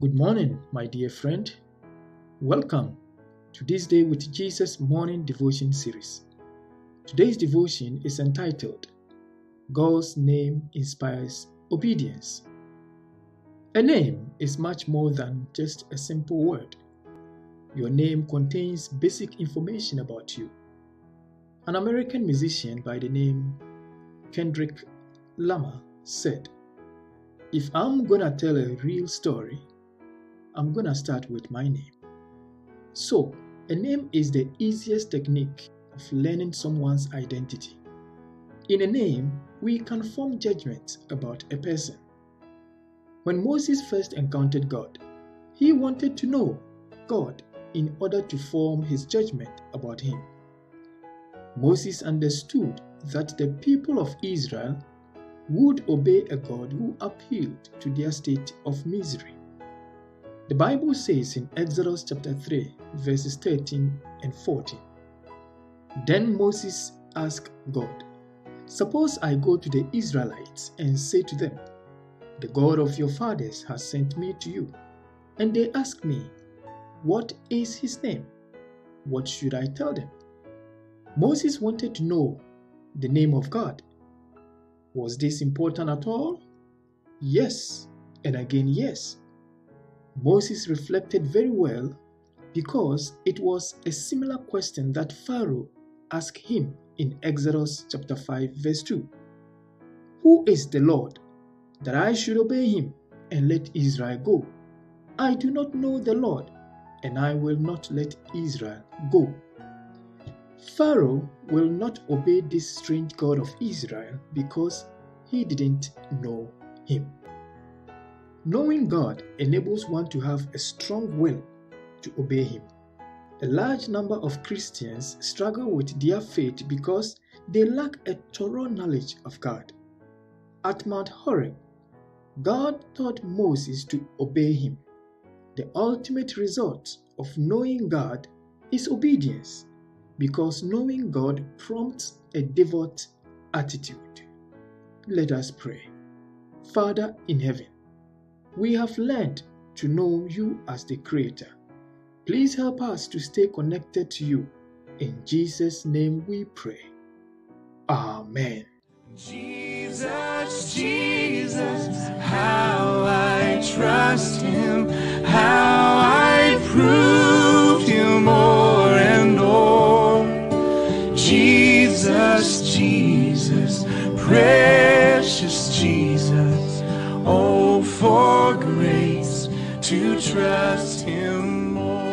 Good morning, my dear friend. Welcome to this Day with Jesus morning devotion series. Today's devotion is entitled God's Name Inspires Obedience. A name is much more than just a simple word. Your name contains basic information about you. An American musician by the name Kendrick Lamar said, If I'm gonna tell a real story, I'm gonna start with my name. So, a name is the easiest technique of learning someone's identity. In a name, we can form judgments about a person. When Moses first encountered God, he wanted to know God in order to form his judgment about him. Moses understood that the people of Israel would obey a God who appealed to their state of misery. The Bible says in Exodus chapter 3, verses 13 and 14 Then Moses asked God, Suppose I go to the Israelites and say to them, The God of your fathers has sent me to you. And they ask me, What is his name? What should I tell them? Moses wanted to know the name of God. Was this important at all? Yes, and again, yes. Moses reflected very well because it was a similar question that Pharaoh asked him in Exodus chapter 5 verse 2. Who is the Lord that I should obey him and let Israel go? I do not know the Lord and I will not let Israel go. Pharaoh will not obey this strange God of Israel because he didn't know him. Knowing God enables one to have a strong will to obey Him. A large number of Christians struggle with their faith because they lack a thorough knowledge of God. At Mount Horeb, God taught Moses to obey Him. The ultimate result of knowing God is obedience because knowing God prompts a devout attitude. Let us pray. Father in heaven, we have learned to know you as the Creator. Please help us to stay connected to you. In Jesus' name we pray. Amen. Jesus, Jesus, how I trust Him, how I prove Him more and more. Jesus, Jesus, precious Jesus, oh, for grace to trust Him more.